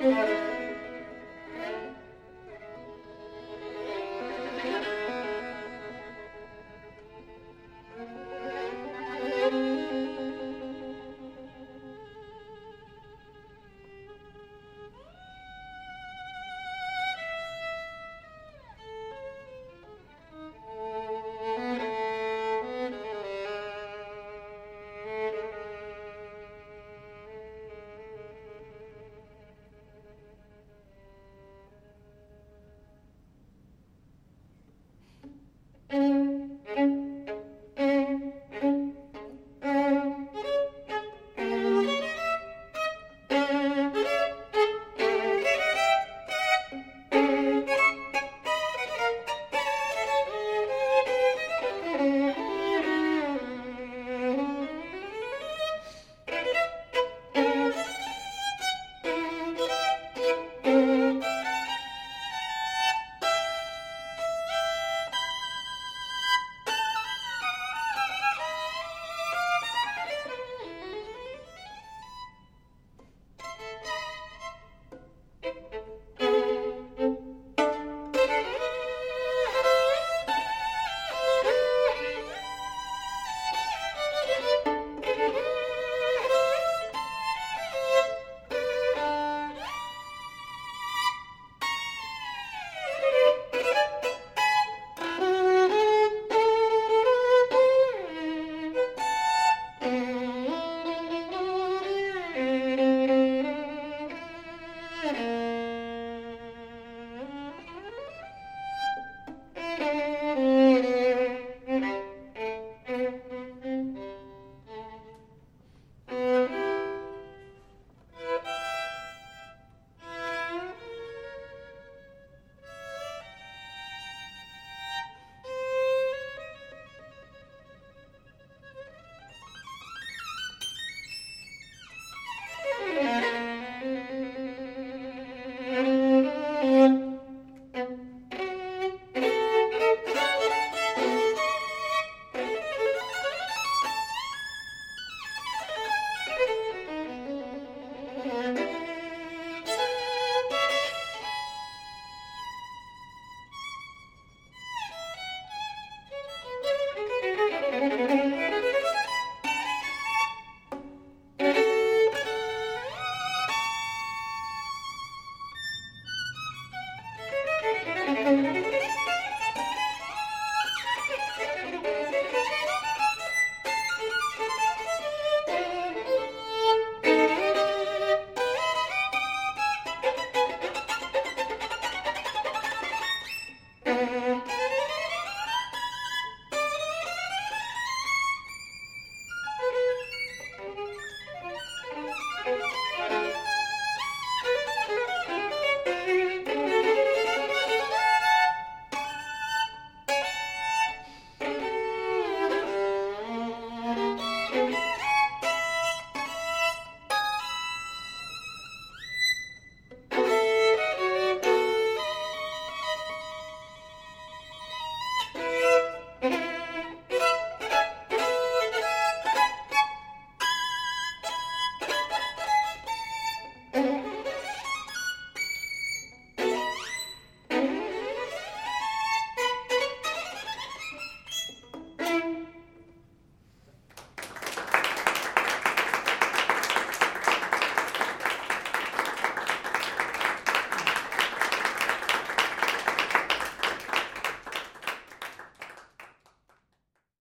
Thank you.